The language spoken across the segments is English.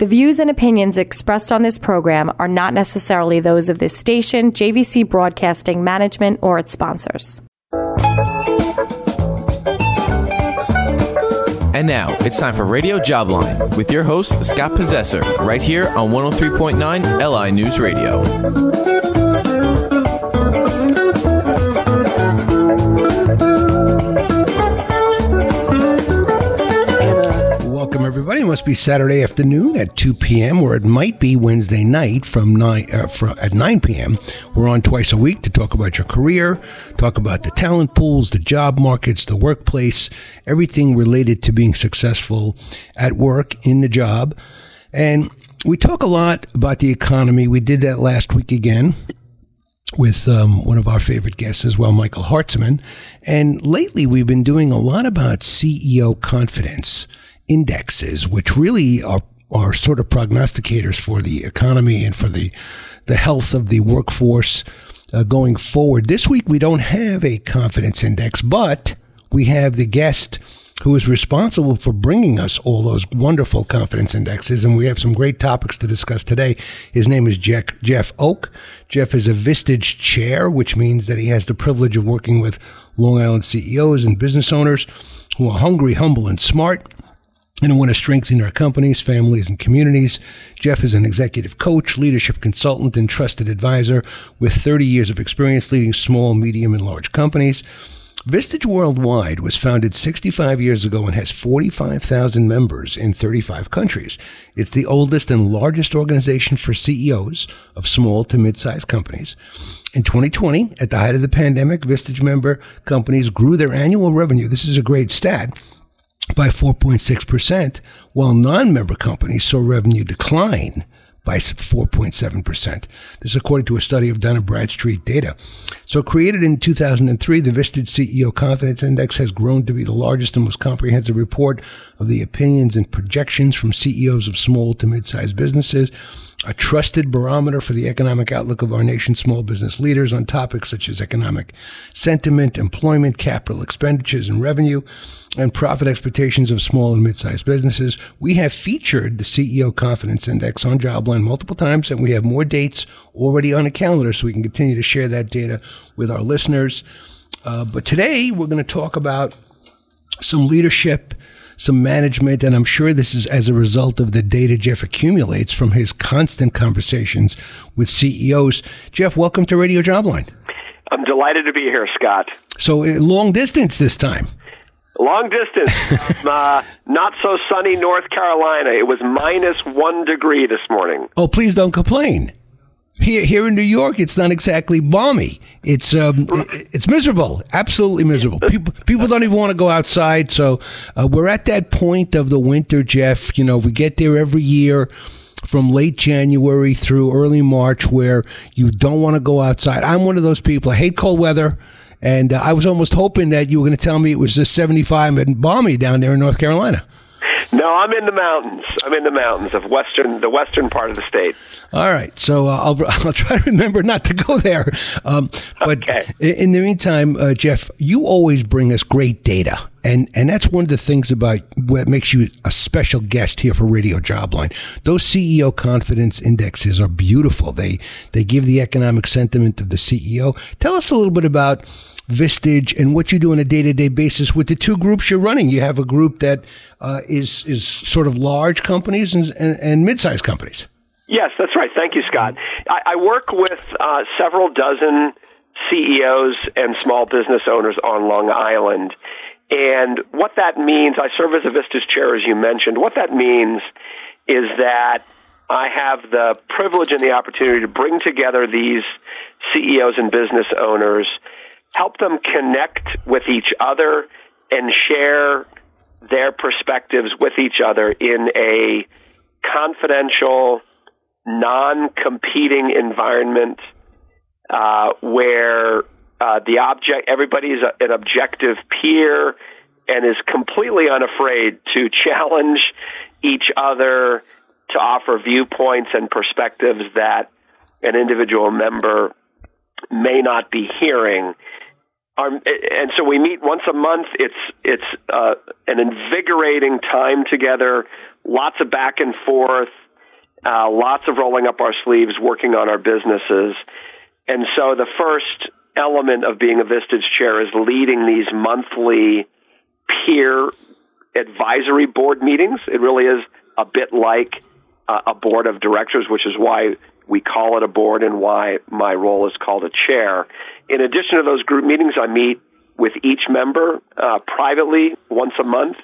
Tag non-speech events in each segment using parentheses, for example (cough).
The views and opinions expressed on this program are not necessarily those of this station, JVC Broadcasting Management, or its sponsors. And now it's time for Radio Jobline with your host, Scott Possessor, right here on 103.9 LI News Radio. Must be Saturday afternoon at 2 p.m., or it might be Wednesday night from 9 uh, from, at 9 p.m. We're on twice a week to talk about your career, talk about the talent pools, the job markets, the workplace, everything related to being successful at work in the job. And we talk a lot about the economy. We did that last week again with um, one of our favorite guests as well, Michael Hartzman. And lately, we've been doing a lot about CEO confidence indexes, which really are are sort of prognosticators for the economy and for the the health of the workforce uh, going forward. This week we don't have a confidence index, but we have the guest who is responsible for bringing us all those wonderful confidence indexes, and we have some great topics to discuss today. His name is Jeff, Jeff Oak. Jeff is a Vistage chair, which means that he has the privilege of working with Long Island CEOs and business owners who are hungry, humble, and smart and want to strengthen our companies, families, and communities. Jeff is an executive coach, leadership consultant, and trusted advisor with 30 years of experience leading small, medium, and large companies. Vistage Worldwide was founded 65 years ago and has 45,000 members in 35 countries. It's the oldest and largest organization for CEOs of small to mid-sized companies. In 2020, at the height of the pandemic, Vistage member companies grew their annual revenue. This is a great stat by 4.6%, while non member companies saw revenue decline by 4.7%. This is according to a study of Dun & Bradstreet data. So created in 2003, the Vistage CEO Confidence Index has grown to be the largest and most comprehensive report of the opinions and projections from CEOs of small to mid-sized businesses a trusted barometer for the economic outlook of our nation's small business leaders on topics such as economic sentiment, employment, capital expenditures and revenue, and profit expectations of small and mid-sized businesses. We have featured the CEO Confidence Index on Jobline multiple times, and we have more dates already on the calendar so we can continue to share that data with our listeners. Uh, but today we're going to talk about some leadership some management, and I'm sure this is as a result of the data Jeff accumulates from his constant conversations with CEOs. Jeff, welcome to Radio Jobline. I'm delighted to be here, Scott. So, uh, long distance this time. Long distance, (laughs) uh, not so sunny North Carolina. It was minus one degree this morning. Oh, please don't complain. Here, here in New York, it's not exactly balmy. It's um, it's miserable, absolutely miserable. People, people don't even want to go outside. So uh, we're at that point of the winter, Jeff. You know, we get there every year from late January through early March, where you don't want to go outside. I'm one of those people. I hate cold weather. And uh, I was almost hoping that you were going to tell me it was just 75 and balmy down there in North Carolina. No, I'm in the mountains. I'm in the mountains of western, the western part of the state. All right, so uh, I'll (laughs) I'll try to remember not to go there. Um, but okay. in the meantime, uh, Jeff, you always bring us great data, and and that's one of the things about what makes you a special guest here for Radio Jobline. Those CEO confidence indexes are beautiful. They they give the economic sentiment of the CEO. Tell us a little bit about Vistage and what you do on a day to day basis with the two groups you're running. You have a group that uh, is is sort of large companies and, and, and mid sized companies. Yes, that's right. Thank you, Scott. I, I work with uh, several dozen CEOs and small business owners on Long Island. And what that means, I serve as a Vistage chair, as you mentioned. What that means is that I have the privilege and the opportunity to bring together these CEOs and business owners help them connect with each other and share their perspectives with each other in a confidential, non-competing environment uh, where uh, the object everybody is an objective peer and is completely unafraid to (laughs) challenge each other to offer viewpoints and perspectives that an individual member may not be hearing. and so we meet once a month. It's it's uh, an invigorating time together. Lots of back and forth. uh, lots of rolling up our sleeves, working on our businesses. And so the first element of being a Vistage chair is leading these monthly peer advisory board meetings. It really is a bit like uh, a board of directors, which is why we call it a board and why my role is called a chair. In addition to those group meetings, I meet with each member uh, privately once a month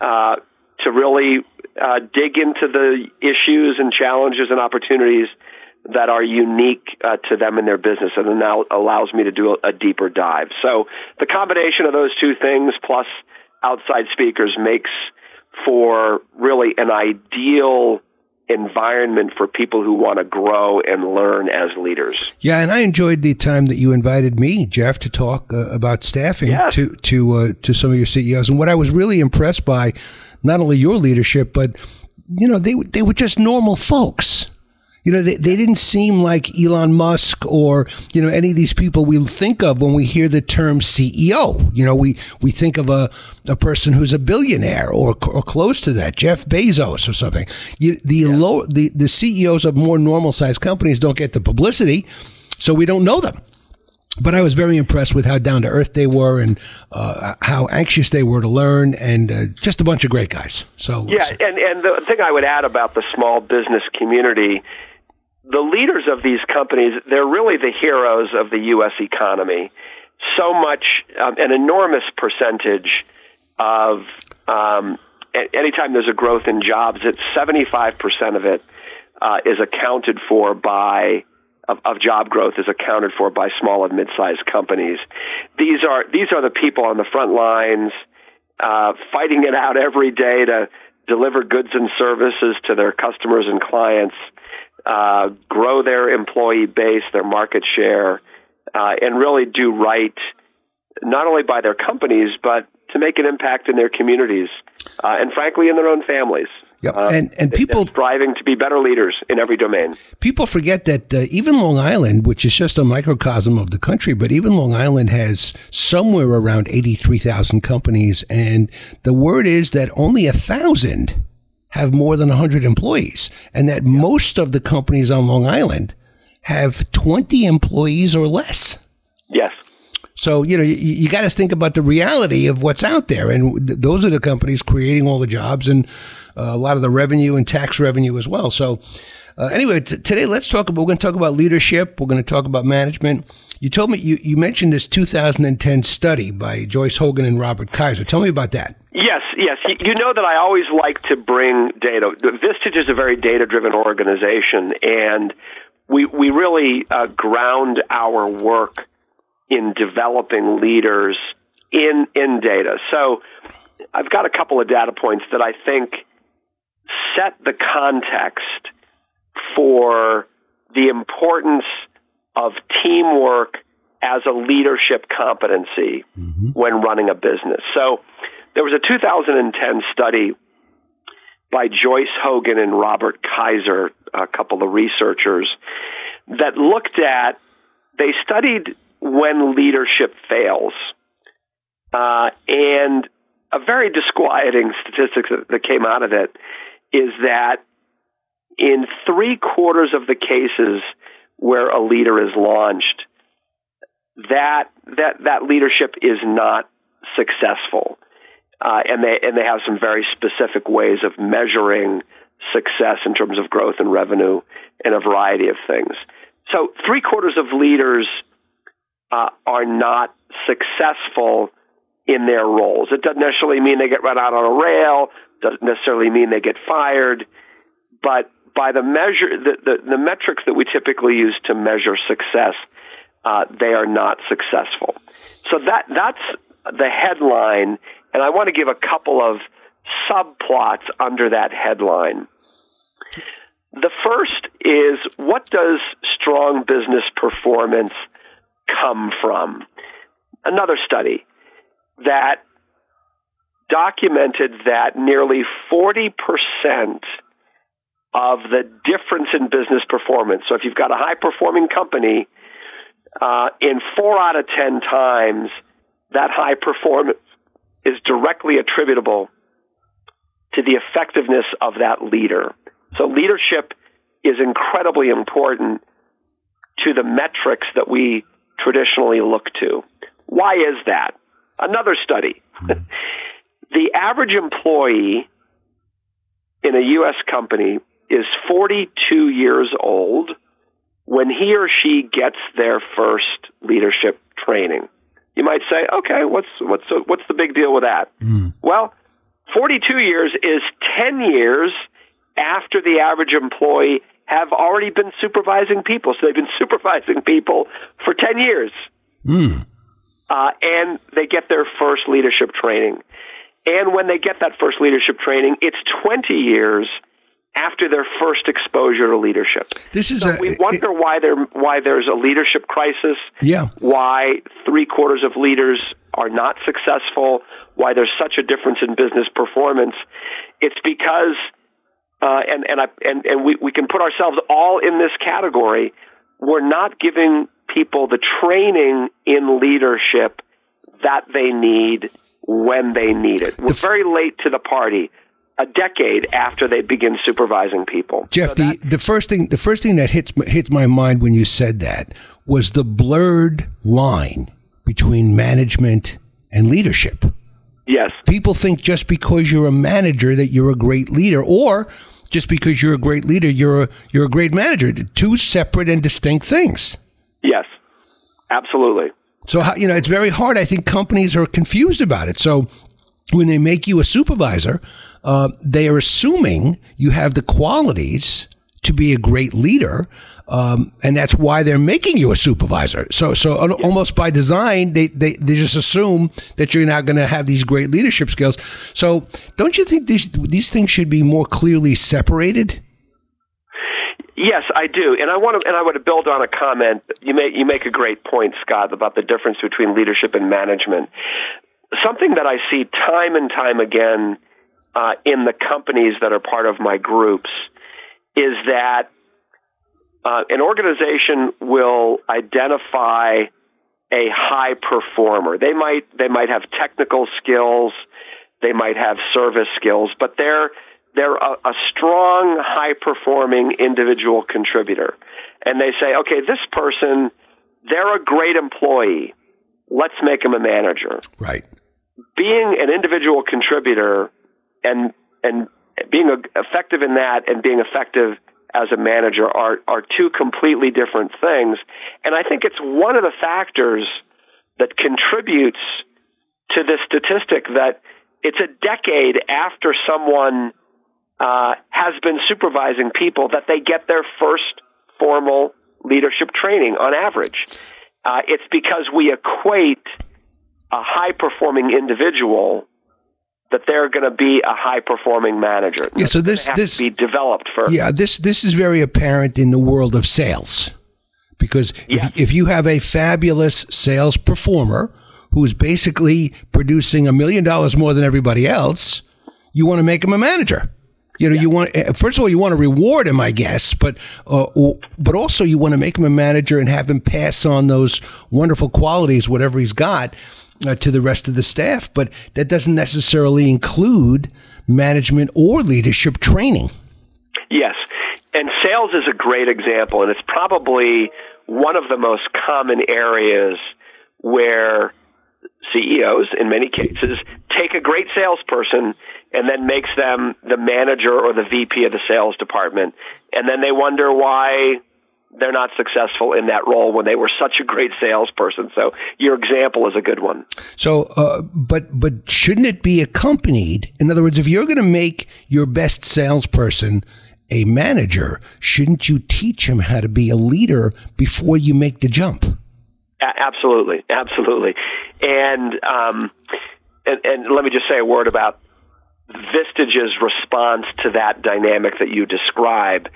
uh, to really uh, dig into the issues and challenges and opportunities that are unique uh, to them in their business, and it now allows me to do a, a deeper dive. So the combination of those two things plus outside speakers makes for really an ideal environment for people who want to grow and learn as leaders. Yeah, and I enjoyed the time that you invited me, Jeff, to talk uh, about staffing Yes. to to uh, to some of your CEOs. And what I was really impressed by, not only your leadership, but you know they they were just normal folks. You know, they, they didn't seem like Elon Musk or, you know, any of these people we think of when we hear the term CEO. You know, we, we think of a, a person who's a billionaire or, or close to that, Jeff Bezos or something. You, the, low, the, the CEOs of more normal sized companies don't get the publicity, so we don't know them. But I was very impressed with how down to earth they were and uh, how anxious they were to learn, and uh, just a bunch of great guys. So Yeah, and, and the thing I would add about the small business community, the leaders of these companies, they're really the heroes of the U.S. economy. So much, um, an enormous percentage of um, anytime there's a growth in jobs, it's 75% of it uh, is accounted for by of, of job growth is accounted for by small and mid-sized companies. These are these are the people on the front lines uh, fighting it out every day to deliver goods and services to their customers and clients, uh, grow their employee base, their market share, uh, and really do right not only by their companies but to make an impact in their communities uh, and frankly in their own families. Yep. Uh, And- and people- striving to be better leaders in every domain. people forget that uh, even Long Island, which is just a microcosm of the country, but even Long Island has somewhere around 83,000 companies. And the word is that only a thousand have more than 100 employees, and that most of the companies on Long Island have 20 employees or less. Yes. So, you know, you, you got to think about the reality of what's out there. And th- those are the companies creating all the jobs and uh, a lot of the revenue and tax revenue as well. So, uh, anyway, t- today let's talk about, we're going to talk about leadership. We're going to talk about management. You told me, you, you mentioned this 2010 study by Joyce Hogan and Robert Kaiser. Tell me about that. Yes, yes. You- know that I always like to bring data. Vistage is a very data-driven organization, and we we really uh, ground our work in developing leaders in in data. So I've got a couple of data points that I think set the context for the importance of teamwork as a leadership competency when running a business. So there was a 2010 study by Joyce Hogan and Robert Kaiser, a couple of researchers, that looked at, they studied when leadership fails. Uh, and a very disquieting statistic that came out of it is that in three quarters of the cases where a leader is launched, that that that leadership is not successful, uh, and they and they have some very specific ways of measuring success in terms of growth and revenue and a variety of things. So three quarters of leaders uh, are not successful in their roles. It doesn't necessarily mean they get run out on a rail. Doesn't necessarily mean they get fired, but by the measure, the, the, the metrics that we typically use to measure success, uh, they are not successful. So that that's the headline, and I want to give a couple of subplots under that headline. The first is what does strong business performance come from? Another study that documented that nearly 40% of the difference in business performance. So if you've got a high performing company, uh, in four out of 10 times, that high performance is directly attributable to the effectiveness of that leader. So leadership is incredibly important to the metrics that we traditionally look to. Why is that? Another study. (laughs) the average employee in a U.S. company is 42 years old when he or she gets their first leadership training. You might say, okay, what's what's the, what's the big deal with that? Mm. Well, 42 years is 10 years after the average employee have already been supervising people. So they've been supervising people for 10 years. Mm. Uh, and they get their first leadership training. And when they get that first leadership training, it's 20 years after their first exposure to leadership. This is so a, we wonder it, why there why there's a leadership crisis. Yeah. Why three quarters of leaders are not successful. Why there's such a difference in business performance. It's because, uh, and and I and and we we can put ourselves all in this category. We're not giving people the training in leadership that they need when they need it. We're very late to the party a decade after they begin supervising people. Jeff, so that, the, the first thing the first thing that hits hits my mind when you said that was the blurred line between management and leadership. Yes. People think just because you're a manager that you're a great leader or just because you're a great leader you're a, you're a great manager. Two separate and distinct things. Yes. Absolutely. So you know, it's very hard. I think companies are confused about it. So when they make you a supervisor, uh, they are assuming you have the qualities to be a great leader. Um, and that's why they're making you a supervisor. So, so almost by design, they, they, they just assume that you're not going to have these great leadership skills. So, don't you think these these things should be more clearly separated? Yes, I do, and I want to, and I want to build on a comment. You make you make a great point, Scott, about the difference between leadership and management. Something that I see time and time again uh, in the companies that are part of my groups is that uh, an organization will identify a high performer. They might they might have technical skills, they might have service skills, but they're they're a, a strong, high performing individual contributor. And they say, okay, this person, they're a great employee. Let's make them a manager. Right. Being an individual contributor and and being effective in that and being effective as a manager are are two completely different things. And I think it's one of the factors that contributes to this statistic that it's a decade after someone uh, has been supervising people that they get their first formal leadership training on average. Uh, it's because we equate a high performing individual that they're going to be a high performing manager. Yeah, so this this be developed first. Yeah, this this is very apparent in the world of sales because yes. if, if you have a fabulous sales performer who's basically producing a million dollars more than everybody else, you want to make him a manager. You know, yeah. you want eh, first of all you want to reward him, I guess, but uh, but also you want to make him a manager and have him pass on those wonderful qualities, whatever he's got, uh, to the rest of the staff. But that doesn't necessarily include management or leadership training. Yes, and sales is a great example, and it's probably one of the most common areas where CEOs, in many cases, take a great salesperson and then makes them the manager or the VP of the sales department. And then they wonder why they're not successful in that role when they were such a great salesperson. So your example is a good one. So, uh, but but shouldn't it be accompanied? In other words, if you're going to make your best salesperson a manager, shouldn't you teach him how to be a leader before you make the jump? absolutely, absolutely. And, um, and and let me just say a word about Vistage's response to that dynamic that you describe.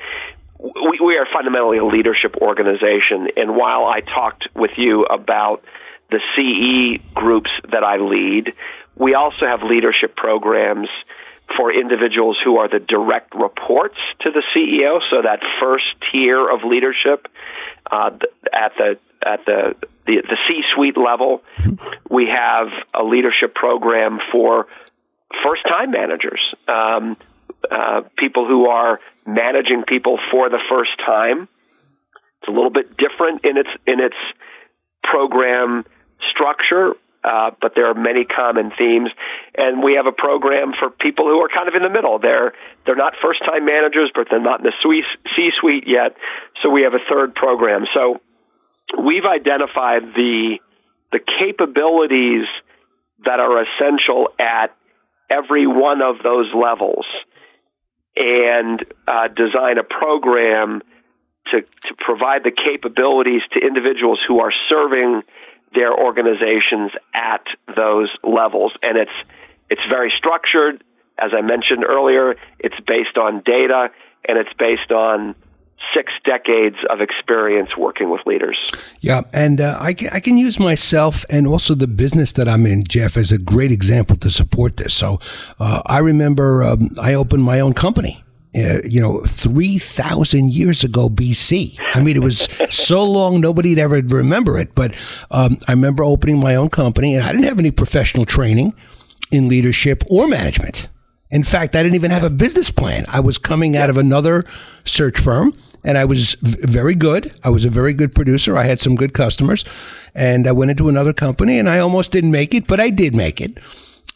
We, we are fundamentally a leadership organization, and while I talked with you about the CE groups that I lead, we also have leadership programs for individuals who are the direct reports to the CEO. So that first tier of leadership uh, at the at the the, the C-suite level, we have a leadership program for first-time managers. Um, uh, people who are managing people for the first time. It's a little bit different in its in its program structure, uh, but there are many common themes. And we have a program for people who are kind of in the middle. They're they're not first time managers, but they're not in the C suite yet. So we have a third program. So we've identified the the capabilities that are essential at every one of those levels and uh, design a program to, to provide the capabilities to individuals who are serving their organizations at those levels. And it's, it's very structured. As I mentioned earlier, it's based on data and it's based on six decades of experience working with leaders. Yeah, and uh, I, can, I can use myself and also the business that I'm in, Jeff, as a great example to support this. So uh, I remember um, I opened my own company. Uh, you know, 3,000 years ago BC. I mean, it was (laughs) so long nobody'd ever remember it. But um, I remember opening my own company, and I didn't have any professional training in leadership or management. In fact, I didn't even have a business plan. I was coming out of another search firm and I was very good. I was a very good producer. I had some good customers and I went into another company and I almost didn't make it, but I did make it.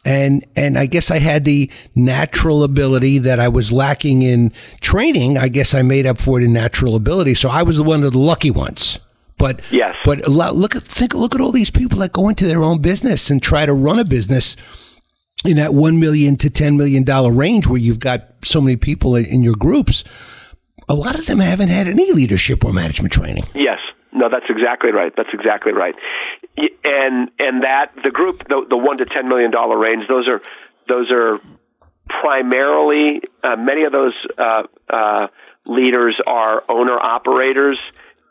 And, and I guess I had the natural ability that I was lacking in training. I guess I made up for it in natural ability. So I was one of the lucky ones. But yes. but look at think look at all these people that go into their own business and try to run a business in that one million to ten million dollar range where you've got so many people in your groups, a lot of them haven't had any leadership or management training. Yes. No, that's exactly right. That's exactly right. And and that the group the, the one to ten million dollar range, those are those are primarily uh, many of those uh, uh, leaders are owner operators.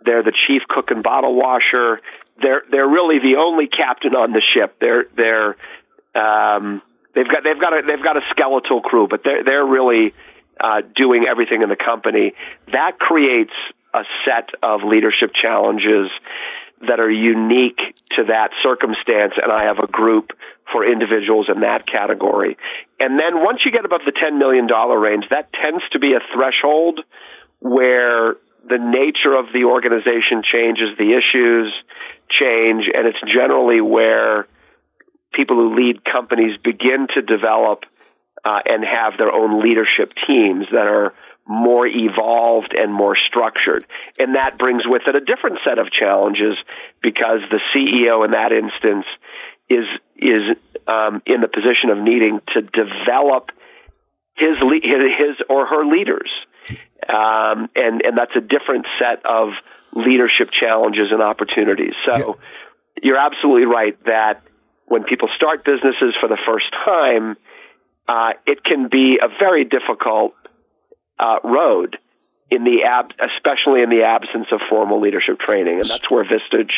They're the chief cook and bottle washer. They're they're really the only captain on the ship. They're they're um, They've got they've got a they've got a skeletal crew, but they're they're really uh, doing everything in the company. That creates a set of leadership challenges that are unique to that circumstance, and I have a group for individuals in that category. And then once you get above the $10 million range, that tends to be a threshold where the nature of the organization changes, the issues change, and it's generally where people who lead companies begin to develop uh, and have their own leadership teams that are more evolved and more structured. And that brings with it a different set of challenges because the CEO in that instance is is um, in the position of needing to develop his his or her leaders, um, and and that's a different set of leadership challenges and opportunities. So yeah. you're absolutely right that when people start businesses for the first time, uh, it can be a very difficult uh, road in the ab- especially in the absence of formal leadership training, and that's where Vistage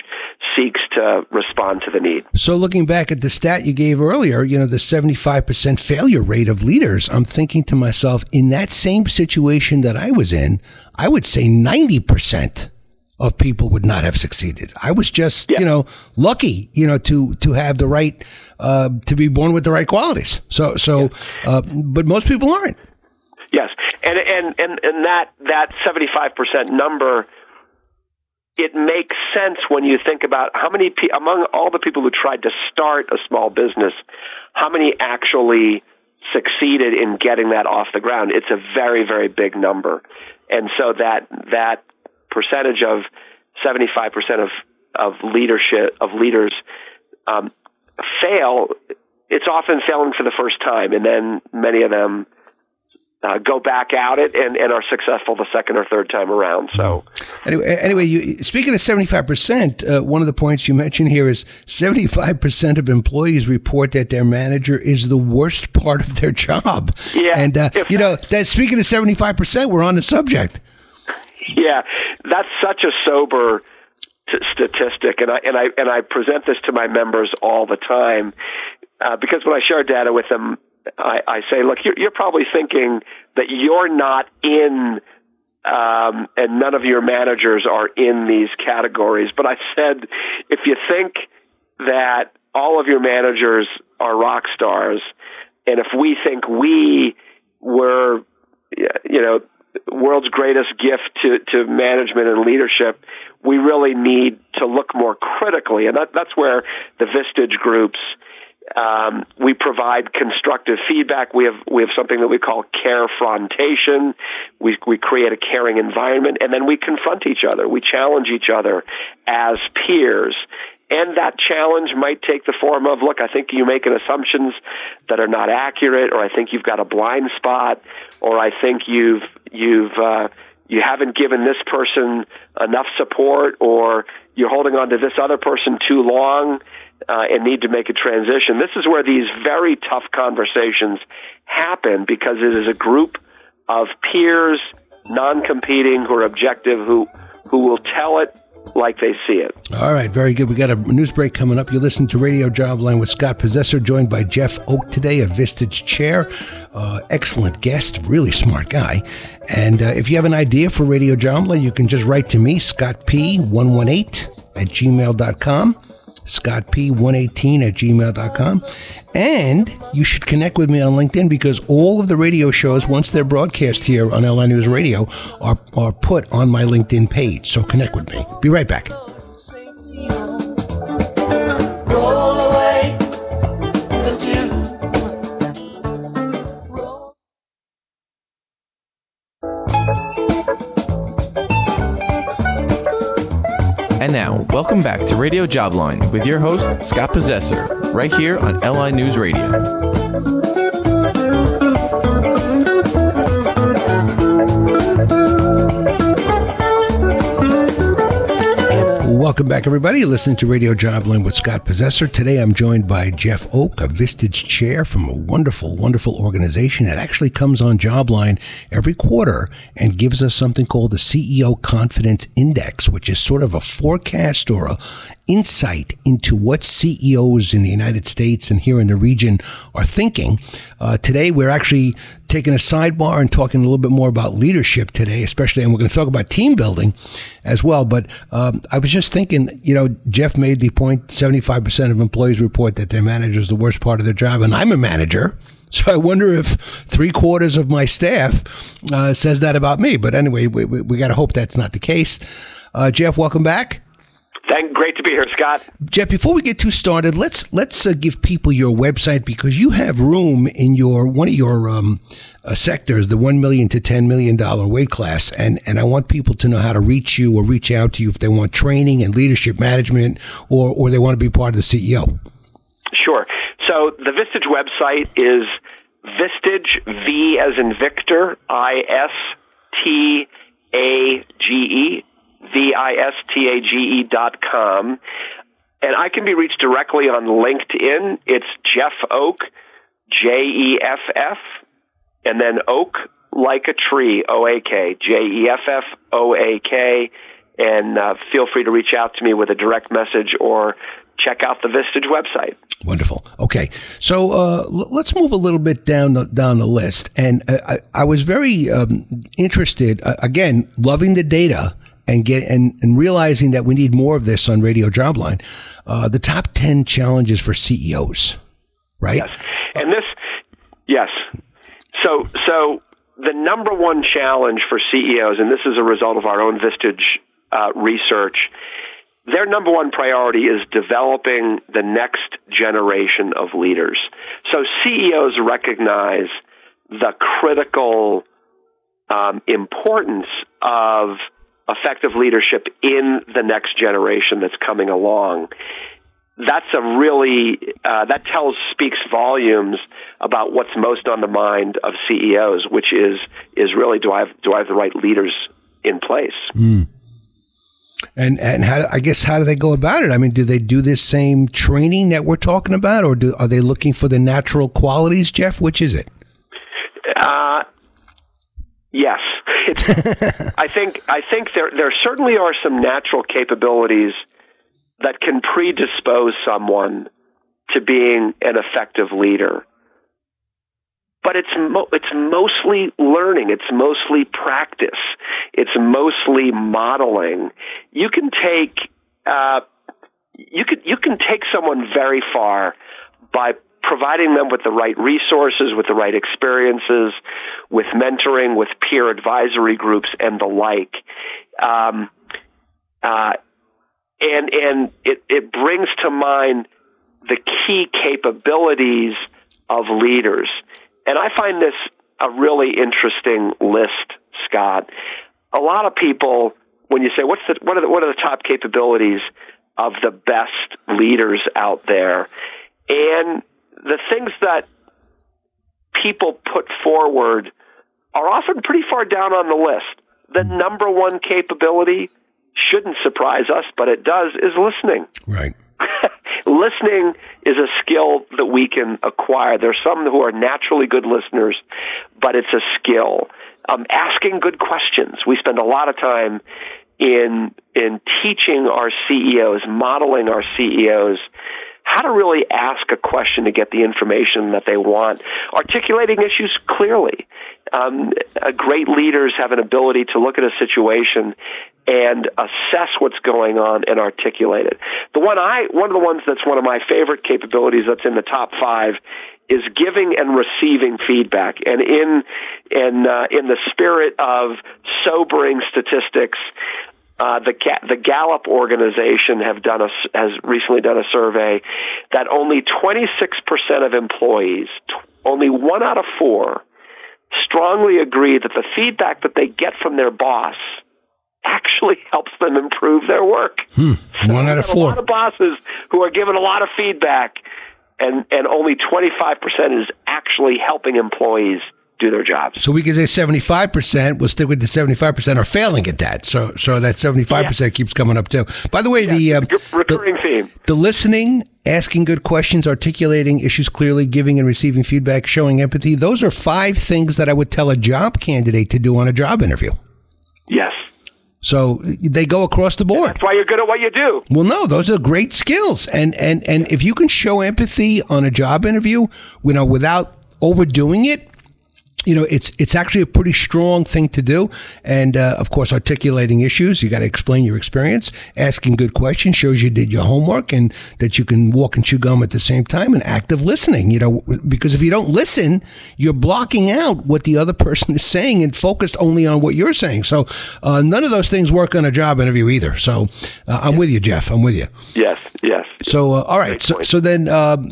seeks to respond to the need. So, looking back at the stat you gave earlier, you know the seventy-five percent failure rate of leaders. I'm thinking to myself, in that same situation that I was in, I would say ninety percent of people would not have succeeded. I was just, yeah. you know, lucky, you know, to to have the right uh, to be born with the right qualities. So so, yeah. uh, but most people aren't. Yes, and and and and that that seventy five percent number. It makes sense when you think about how many people among all the people who tried to start a small business, how many actually succeeded in getting that off the ground. It's a very very big number, and so that that percentage of 75% of, of leadership, of leaders, um, fail, it's often failing for the first time. And then many of them uh, go back at it and, and are successful the second or third time around. So anyway, anyway, you, speaking of seventy five percent, uh, one of the points you mentioned here is seventy five percent of employees report that their manager is the worst part of their job. Yeah, and uh, you know that speaking of seventy five percent, we're on the subject. (laughs) Yeah, that's such a sober t- statistic, and I and I and I present this to my members all the time uh, because when I share data with them, I, I say, look, you're, you're probably thinking that you're not in. Um, and none of your managers are in these categories. But I said, if you think that all of your managers are rock stars, and if we think we were you know, world's greatest gift to, to management and leadership, we really need to look more critically. And that, that's where the Vistage groups, um, we provide constructive feedback. We have we have something that we call care frontation. We we create a caring environment, and then we confront each other. We challenge each other as peers. And that challenge might take the form of, look, I think you're making assumptions that are not accurate, or I think you've got a blind spot, or I think you've you've uh, you haven't given this person enough support, or you're holding on to this other person too long uh, and need to make a transition. This is where these very tough conversations happen because it is a group of peers, non-competing, who are objective, who who will tell it like they see it. All right, very good. We got a news break coming up. You listen to Radio Jobline with Scott Possessor, joined by Jeff Oak today, a Vistage chair. Uh, excellent guest, really smart guy. And uh, if you have an idea for Radio Jobline, you can just write to me, Scott P118 at gmail.com. ScottP118 at gmail.com. And you should connect with me on LinkedIn because all of the radio shows, once they're broadcast here on LI News Radio, are, are put on my LinkedIn page. So connect with me. Be right back. And now, welcome back to Radio Jobline with your host, Scott Possessor, right here on LI News Radio. Welcome back, everybody. You're listening to Radio Jobline with Scott Possessor. Today I'm joined by Jeff Oak, a Vistage chair from a wonderful, wonderful organization that actually comes on Jobline every quarter and gives us something called the CEO Confidence Index, which is sort of a forecast or a insight into what CEOs in the United States and here in the region are thinking. Uh, today, we're actually taking a sidebar and talking a little bit more about leadership today, especially, and we're going to talk about team building as well. But um, I was just thinking, you know, Jeff made the point 75% of employees report that their manager is the worst part of their job, and I'm a manager. (laughs) So I wonder if three quarters of my staff uh, says that about me. But anyway, we, we, we got to hope that's not the case. Uh, Jeff, welcome back. Thank, great to be here, Scott. Jeff, before we get too started, let's let's uh, give people your website because you have room in your one of your um, uh, sectors, the one million to ten million dollar weight class, and and I want people to know how to reach you or reach out to you if they want training and leadership management, or or they want to be part of the CEO. Sure. So the Vistage website is Vistage V as in Victor I S T A G E V-I-S-T-A-G-E dot com. And I can be reached directly on LinkedIn. It's Jeff Oak, J-E-F-F, and then Oak like a tree, O-A-K, J-E-F-F-O-A-K. And uh, feel free to reach out to me with a direct message or check out the Vistage website. Wonderful. Okay, so uh, l- let's move a little bit down the, down the list. And uh, I, I was very um, interested. Uh, again, loving the data and get and, and realizing that we need more of this on Radio Jobline. Uh, the top ten challenges for CEOs, right? Yes, and this, yes. So, so the number one challenge for CEOs, and this is a result of our own Vistage uh, research. Their number one priority is developing the next generation of leaders. So CEOs recognize the critical um, importance of effective leadership in the next generation that's coming along. That's a really uh, that tells speaks volumes about what's most on the mind of CEOs, which is is really do I have do I have the right leaders in place? Mm. And and how I guess how do they go about it? I mean, do they do this same training that we're talking about, or do, are they looking for the natural qualities, Jeff? Which is it? Uh, yes, (laughs) I think I think there there certainly are some natural capabilities that can predispose someone to being an effective leader. But it's mo- it's mostly learning. It's mostly practice. It's mostly modeling. You can take uh, you can you can take someone very far by providing them with the right resources, with the right experiences, with mentoring, with peer advisory groups, and the like. Um, uh, and and it, it brings to mind the key capabilities of leaders. And I find this a really interesting list, Scott. A lot of people, when you say what's the what are the, what are the top capabilities of the best leaders out there, and the things that people put forward are often pretty far down on the list. The number one capability shouldn't surprise us, but it does, is listening. Right. (laughs) listening is a skill that we can acquire. There's some who are naturally good listeners, but it's a skill. Um, asking good questions. We spend a lot of time in in teaching our CEOs, modeling our CEOs how to really ask a question to get the information that they want, articulating issues clearly. Um, uh, great leaders have an ability to look at a situation and assess what's going on and articulate it. The one I, one of the ones that's one of my favorite capabilities that's in the top five is giving and receiving feedback. And in in uh, in the spirit of sobering statistics, uh, the the Gallup organization have done a, has recently done a survey that only 26 percent of employees, only one out of four, strongly agree that the feedback that they get from their boss actually (laughs) helps them improve their work. Hmm. One out of four. A lot of bosses who are given a lot of feedback, and and only 25 percent is actually helping employees do their jobs. So we can say 75%, we'll stick with the 75% are failing at that. So so that 75% yeah. keeps coming up too. By the way, yeah, the uh, recurring the, theme. The listening, asking good questions, articulating issues clearly, giving and receiving feedback, showing empathy, those are five things that I would tell a job candidate to do on a job interview. Yes. So they go across the board. That's why you're good at what you do. Well, no, those are great skills, and and and if you can show empathy on a job interview, you know, without overdoing it, you know, it's it's actually a pretty strong thing to do, and uh, of course, articulating issues. You got to explain your experience. Asking good questions shows you did your homework and that you can walk and chew gum at the same time. And active listening, you know, because if you don't listen, you're blocking out what the other person is saying and focused only on what you're saying. So uh, none of those things work on a job interview either. So uh, I'm with you, Jeff. I'm with you. Yes. Yes. So uh, all right. So so then um,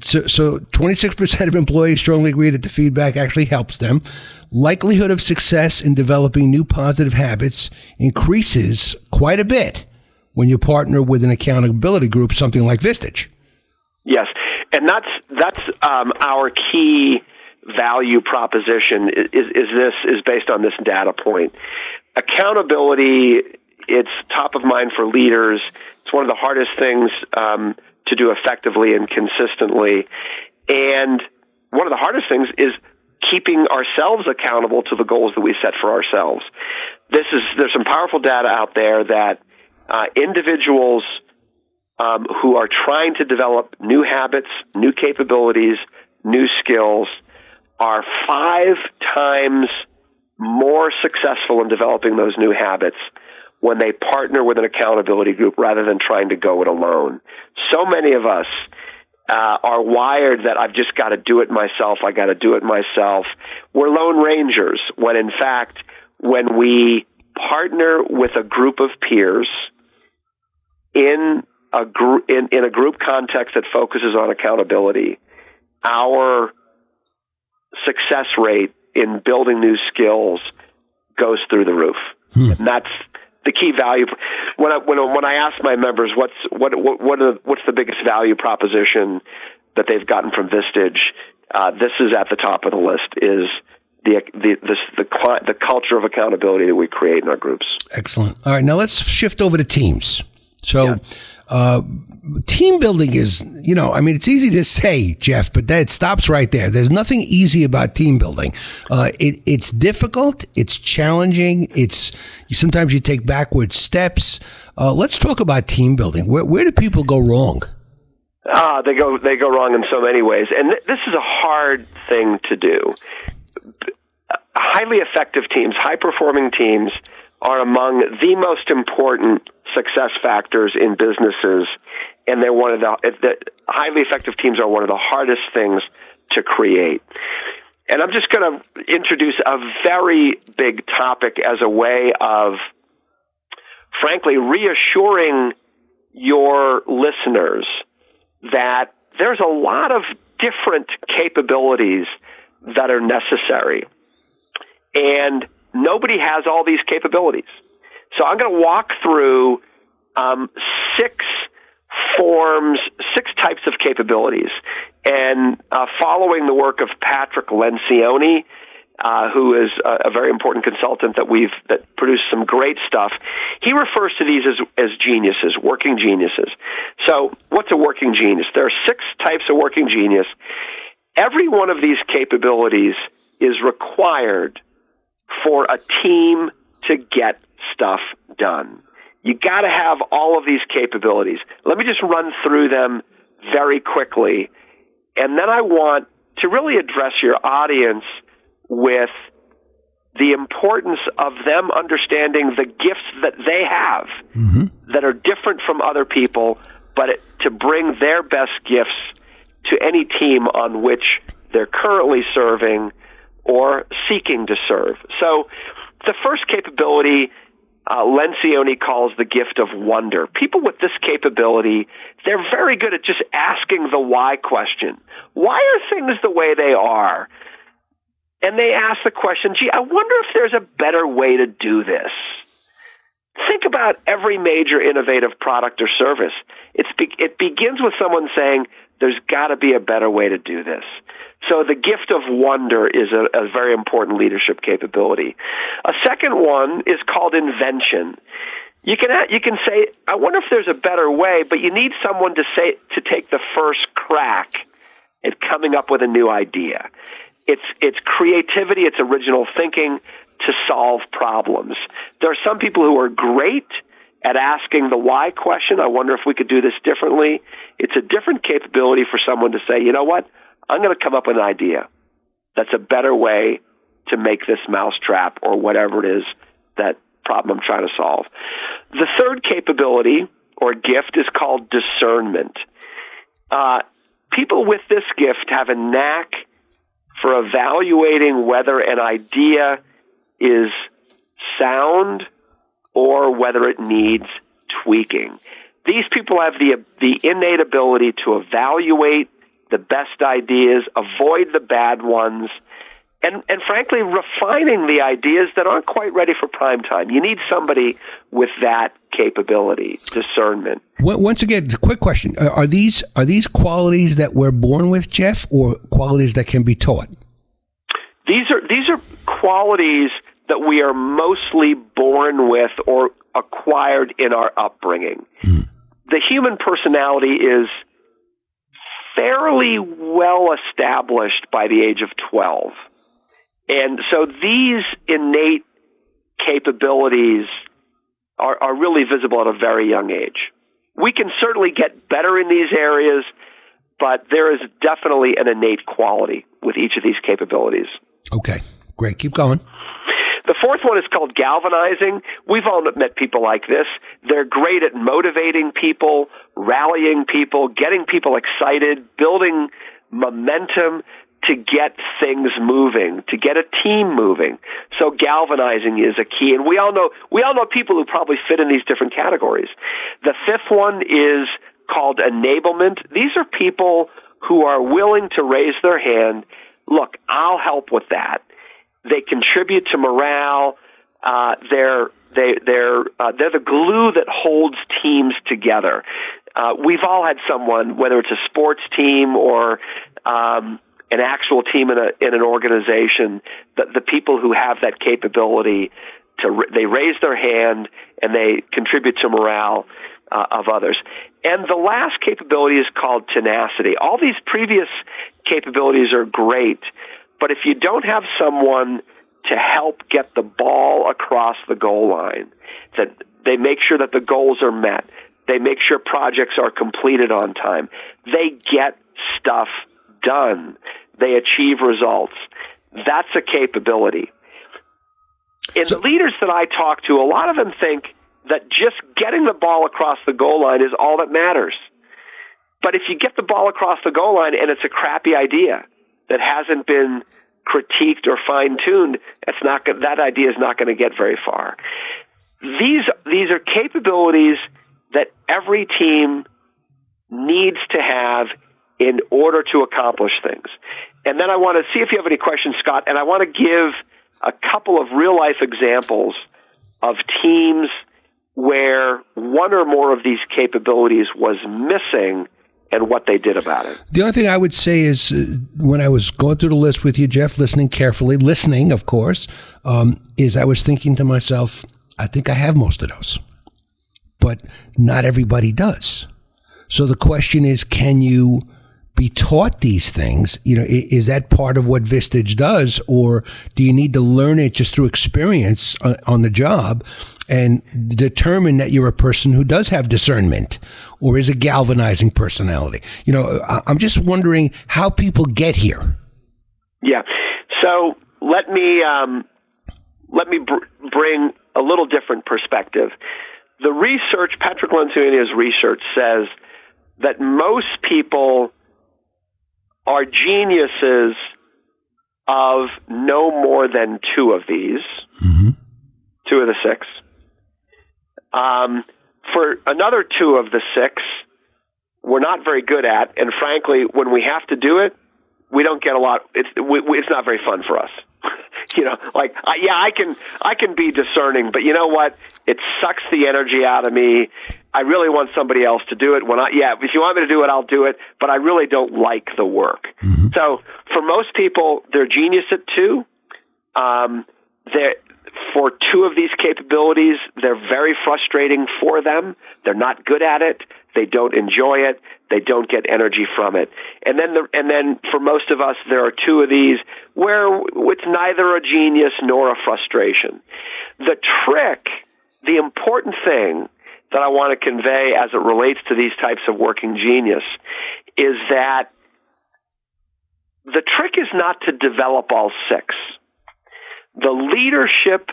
so so 26% of employees strongly agree that the feedback actually helps them. Likelihood of success in developing new positive habits increases quite a bit when you partner with an accountability group, something like Vistage. Yes, and that's that's um, our key value proposition. Is, is this is based on this data point? Accountability. It's top of mind for leaders. It's one of the hardest things. Um, to do effectively and consistently. And one of the hardest things is keeping ourselves accountable to the goals that we set for ourselves. This is there's some powerful data out there that uh, individuals um, who are trying to develop new habits, new capabilities, new skills are five times more successful in developing those new habits when they partner with an accountability group rather than trying to go it alone. So many of us uh, are wired that I've just got to do it myself. I got to do it myself. We're lone rangers when in fact, when we partner with a group of peers in a group in, in a group context that focuses on accountability, our success rate in building new skills goes through the roof. Hmm. And that's the key value when I when when I ask my members what's what what what are, what's the biggest value proposition that they've gotten from Vistage, uh, this is at the top of the list. Is the the this, the the culture of accountability that we create in our groups. Excellent. All right, now let's shift over to teams. So, yeah. uh, team building is, you know, I mean, it's easy to say, Jeff, but that stops right there. There's nothing easy about team building. Uh, it, it's difficult. It's challenging. It's sometimes you take backward steps. Uh, let's talk about team building. Where, where do people go wrong? Ah, they go they go wrong in so many ways, and th- this is a hard thing to do. Highly effective teams, high performing teams, are among the most important success factors in businesses and they're one of the, the highly effective teams are one of the hardest things to create. And I'm just going to introduce a very big topic as a way of, frankly, reassuring your listeners that there's a lot of different capabilities that are necessary. And nobody has all these capabilities. So I'm going to walk through um, six forms, six types of capabilities. And uh, following the work of Patrick Lencioni, uh, who is a, a, very important consultant that we've that produced some great stuff. He refers to these as as geniuses, working geniuses. So, what's a working genius? There are six types of working genius. Every one of these capabilities is required for a team to get stuff done. You got to have all of these capabilities. Let me just run through them very quickly. And then I want to really address your audience with the importance of them understanding the gifts that they have mm-hmm. that are different from other people, but it, to bring their best gifts to any team on which they're currently serving or seeking to serve. So the first capability uh, Lencioni calls the gift of wonder. People with this capability, they're very good at just asking the why question. Why are things the way they are? And they ask the question, gee, I wonder if there's a better way to do this. Think about every major innovative product or service. Be- it begins with someone saying, there's got to be a better way to do this. So the gift of wonder is a, a very important leadership capability. A second one is called invention. You can you can say, I wonder if there's a better way, but you need someone to say to take the first crack at coming up with a new idea. It's it's creativity, it's original thinking to solve problems. There are some people who are great at asking the why question. I wonder if we could do this differently. It's a different capability for someone to say, you know what? I'm going to come up with an idea that's a better way to make this mousetrap or whatever it is that problem I'm trying to solve. The third capability or gift is called discernment. Uh, people with this gift have a knack for evaluating whether an idea is sound or whether it needs tweaking. These people have the, the innate ability to evaluate the best ideas, avoid the bad ones, and, and frankly, refining the ideas that aren't quite ready for prime time. You need somebody with that capability, discernment. Once again, quick question: Are these are these qualities that we're born with, Jeff, or qualities that can be taught? These are these are qualities that we are mostly born with or acquired in our upbringing. Mm. The human personality is fairly well established by the age of 12. And so these innate capabilities are, are really visible at a very young age. We can certainly get better in these areas, but there is definitely an innate quality with each of these capabilities. Okay, great. Keep going. The fourth one is called galvanizing. We've all met people like this. They're great at motivating people, rallying people, getting people excited, building momentum to get things moving, to get a team moving. So galvanizing is a key. And we all know, we all know people who probably fit in these different categories. The fifth one is called enablement. These are people who are willing to raise their hand. Look, I'll help with that. They contribute to morale. Uh, they're they they're uh, they're the glue that holds teams together. Uh, we've all had someone, whether it's a sports team or um, an actual team in a in an organization, the, the people who have that capability to they raise their hand and they contribute to morale uh, of others. And the last capability is called tenacity. All these previous capabilities are great, but if you don't have someone to help get the ball across the goal line, that they make sure that the goals are met, they make sure projects are completed on time, they get stuff done, they achieve results. That's a capability. And so, the leaders that I talk to, a lot of them think that just getting the ball across the goal line is all that matters. But if you get the ball across the goal line and it's a crappy idea that hasn't been critiqued or fine tuned, it's not that idea is not going to get very far. These these are capabilities that every team needs to have in order to accomplish things. And then I want to see if you have any questions, Scott, and I want to give a couple of real life examples of teams where one or more of these capabilities was missing and what they did about it. The only thing I would say is uh, when I was going through the list with you, Jeff, listening carefully, listening, of course, um, is I was thinking to myself, I think I have most of those, but not everybody does. So the question is, can you be taught these things? You know, is that part of what Vistage does, or do you need to learn it just through experience on the job and determine that you're a person who does have discernment or is a galvanizing personality? You know, I'm just wondering how people get here. Yeah. So let me um, let me br- bring a little different perspective. The research, Patrick Lencioni's research says that most people are geniuses of no more than two of these, mm-hmm. two of the six. Um, for another two of the six, we're not very good at, and frankly, when we have to do it, we don't get a lot. It's we, we, it's not very fun for us. (laughs) you know, like I, yeah, I can I can be discerning, but you know what? It sucks the energy out of me. I really want somebody else to do it. When I yeah, if you want me to do it, I'll do it. But I really don't like the work. Mm-hmm. So for most people, they're genius at two. Um, they're for two of these capabilities, they're very frustrating for them. They're not good at it. They don't enjoy it. They don't get energy from it. And then the, and then for most of us, there are two of these where it's neither a genius nor a frustration. The trick, the important thing that I want to convey as it relates to these types of working genius is that the trick is not to develop all six. The leadership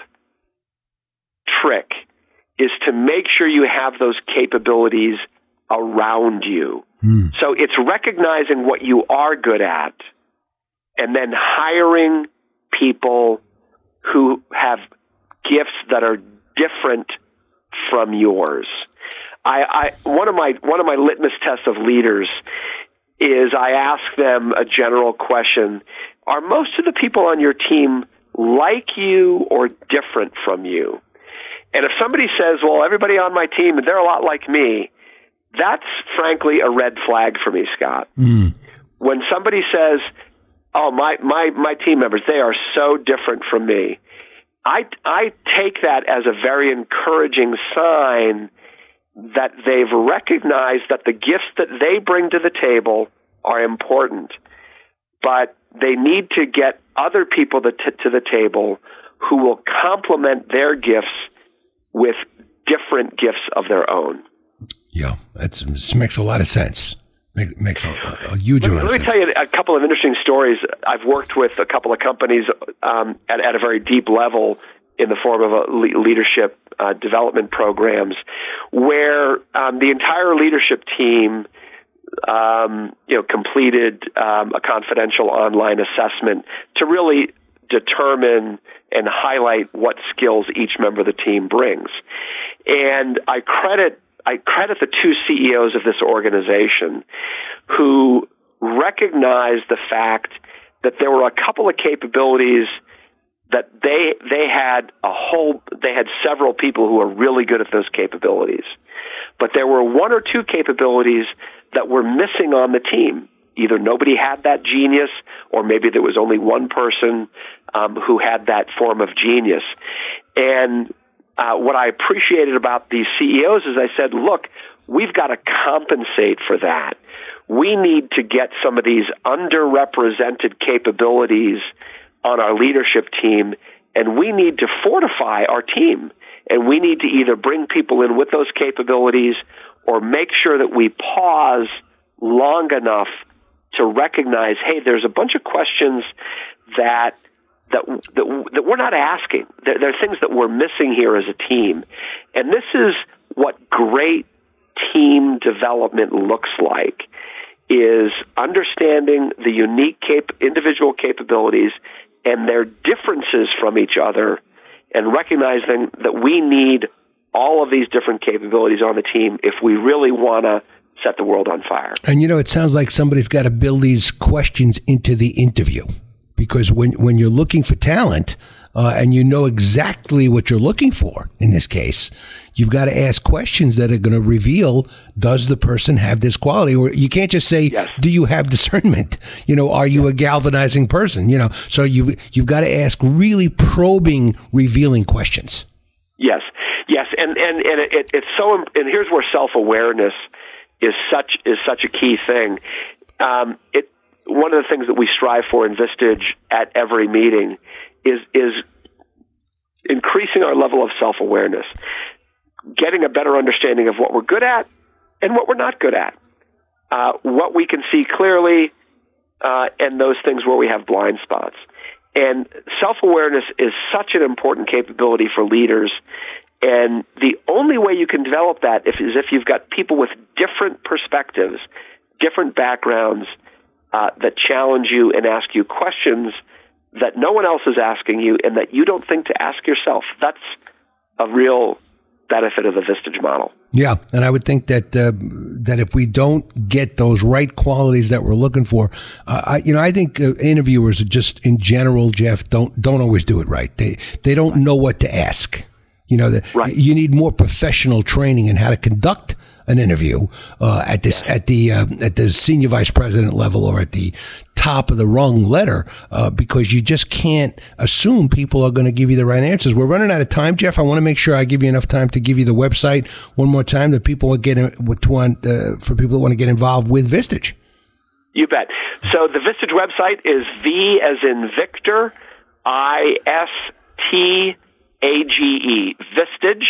trick is to make sure you have those capabilities around you. Mm. So it's recognizing what you are good at and then hiring people who have gifts that are different from yours. I, I one of my one of my litmus tests of leaders is I ask them a general question: Are most of the people on your team like you or different from you? And if somebody says, "Well, everybody on my team they're a lot like me," that's frankly a red flag for me, Scott. Mm. When somebody says, "Oh, my my my team members they are so different from me," I, I take that as a very encouraging sign that they've recognized that the gifts that they bring to the table are important, but they need to get other people to, to the table who will complement their gifts with different gifts of their own. Yeah, that makes a lot of sense. Make, makes a, a huge let, amount let me tell you a couple of interesting stories. I've worked with a couple of companies um, at, at a very deep level in the form of a le- leadership uh, development programs, where um, the entire leadership team, um, you know, completed um, a confidential online assessment to really determine and highlight what skills each member of the team brings. And I credit I credit the two CEOs of this organization who recognized the fact that there were a couple of capabilities that they they had a whole they had several people who were really good at those capabilities. But there were one or two capabilities that were missing on the team. Either nobody had that genius or maybe there was only one person um, who had that form of genius. And uh, what I appreciated about these CEOs is I said, look, we've got to compensate for that. We need to get some of these underrepresented capabilities on our leadership team, and we need to fortify our team. And we need to either bring people in with those capabilities or make sure that we pause long enough to recognize, hey, there's a bunch of questions that that, that, that we're not asking. There, there are things that we're missing here as a team. And this is what great team development looks like is understanding the unique cap- individual capabilities and their differences from each other and recognizing that we need all of these different capabilities on the team if we really want to set the world on fire. And you know, it sounds like somebody's got to build these questions into the interview because when when you're looking for talent uh, and you know exactly what you're looking for in this case, you've got to ask questions that are going to reveal does the person have this quality? Or you can't just say yes. do you have discernment? (laughs) You know are you a galvanizing person? You know so you you've got to ask really probing revealing questions. Yes. Yes and and and it, it's so and here's where self-awareness is such is such a key thing. Um, it one of the things that we strive for in Vistage at every meeting is is increasing our level of self awareness, getting a better understanding of what we're good at and what we're not good at, uh, what we can see clearly, uh, and those things where we have blind spots. And self awareness is such an important capability for leaders. And the only way you can develop that is if you've got people with different perspectives, different backgrounds, uh, that challenge you and ask you questions that no one else is asking you and that you don't think to ask yourself. That's a real benefit of the Vistage model. Yeah, and I would think that uh, that if we don't get those right qualities that we're looking for, uh, I, you know, I think uh, interviewers just in general, Jeff, don't don't always do it right. They they don't know what to ask. You know, the, right. you need more professional training in how to conduct an interview uh, at this at the uh, at the senior vice president level or at the top of the rung letter uh, because you just can't assume people are going to give you the right answers. We're running out of time, Jeff. I want to make sure I give you enough time to give you the website one more time that people will get in, want uh, for people that want to get involved with Vistage. You bet. So the Vistage website is V as in Victor, I S T A G E, Vistage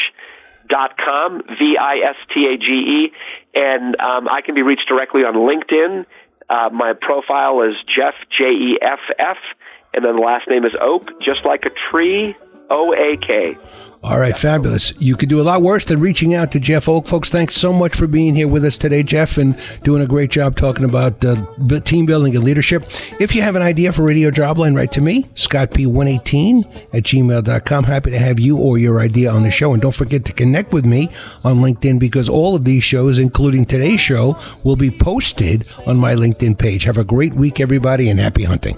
dot com, V I S T A G E, and um, I can be reached directly on LinkedIn. Uh, my profile is Jeff J E F F, and then the last name is Oak, just like a tree. O A K. All right, fabulous. You could do a lot worse than reaching out to Jeff Oak. Folks, thanks so much for being here with us today, Jeff, and doing a great job talking about uh, team building and leadership. If you have an idea for Radio Jobline, write to me, scottp118 at gmail.com. Happy to have you or your idea on the show. And don't forget to connect with me on LinkedIn because all of these shows, including today's show, will be posted on my LinkedIn page. Have a great week, everybody, and happy hunting.